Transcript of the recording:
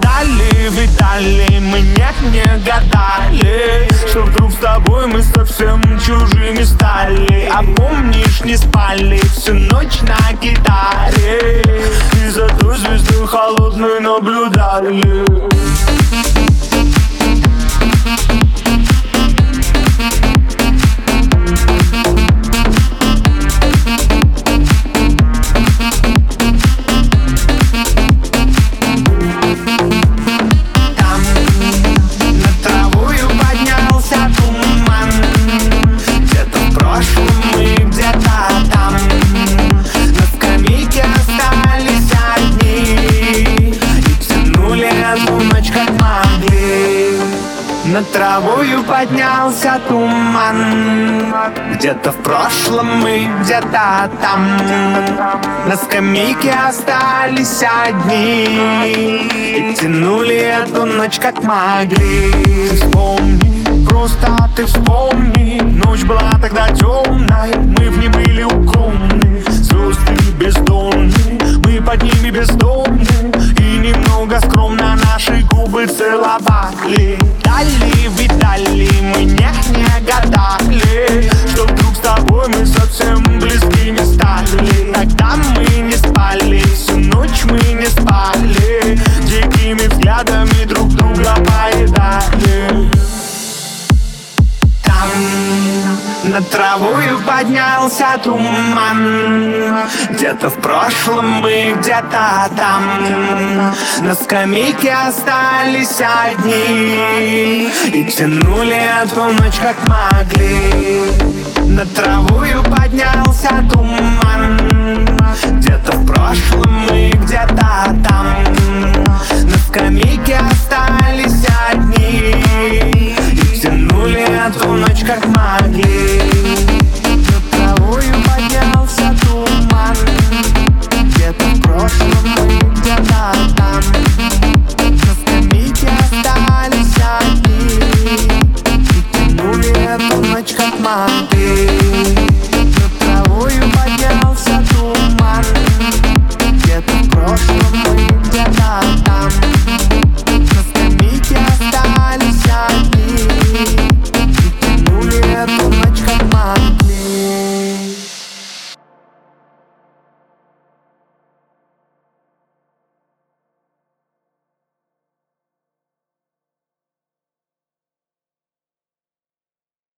Дали, видали, мы нет, не гадали Что вдруг с тобой мы совсем чужими стали. А помнишь, не спали всю ночь на гитаре. И за той звездой холодной наблюдали над травою поднялся туман. Где-то в прошлом мы где-то там. На скамейке остались одни. И тянули эту ночь как могли. Ты вспомни, просто ты вспомни. Ночь была тогда темной Мы в наши губы целовали. Дали, видали, мы не, не гадали Что над травою поднялся туман. Где-то в прошлом мы где-то там. На скамейке остались одни И тянули эту ночь как могли. Над травою поднялся туман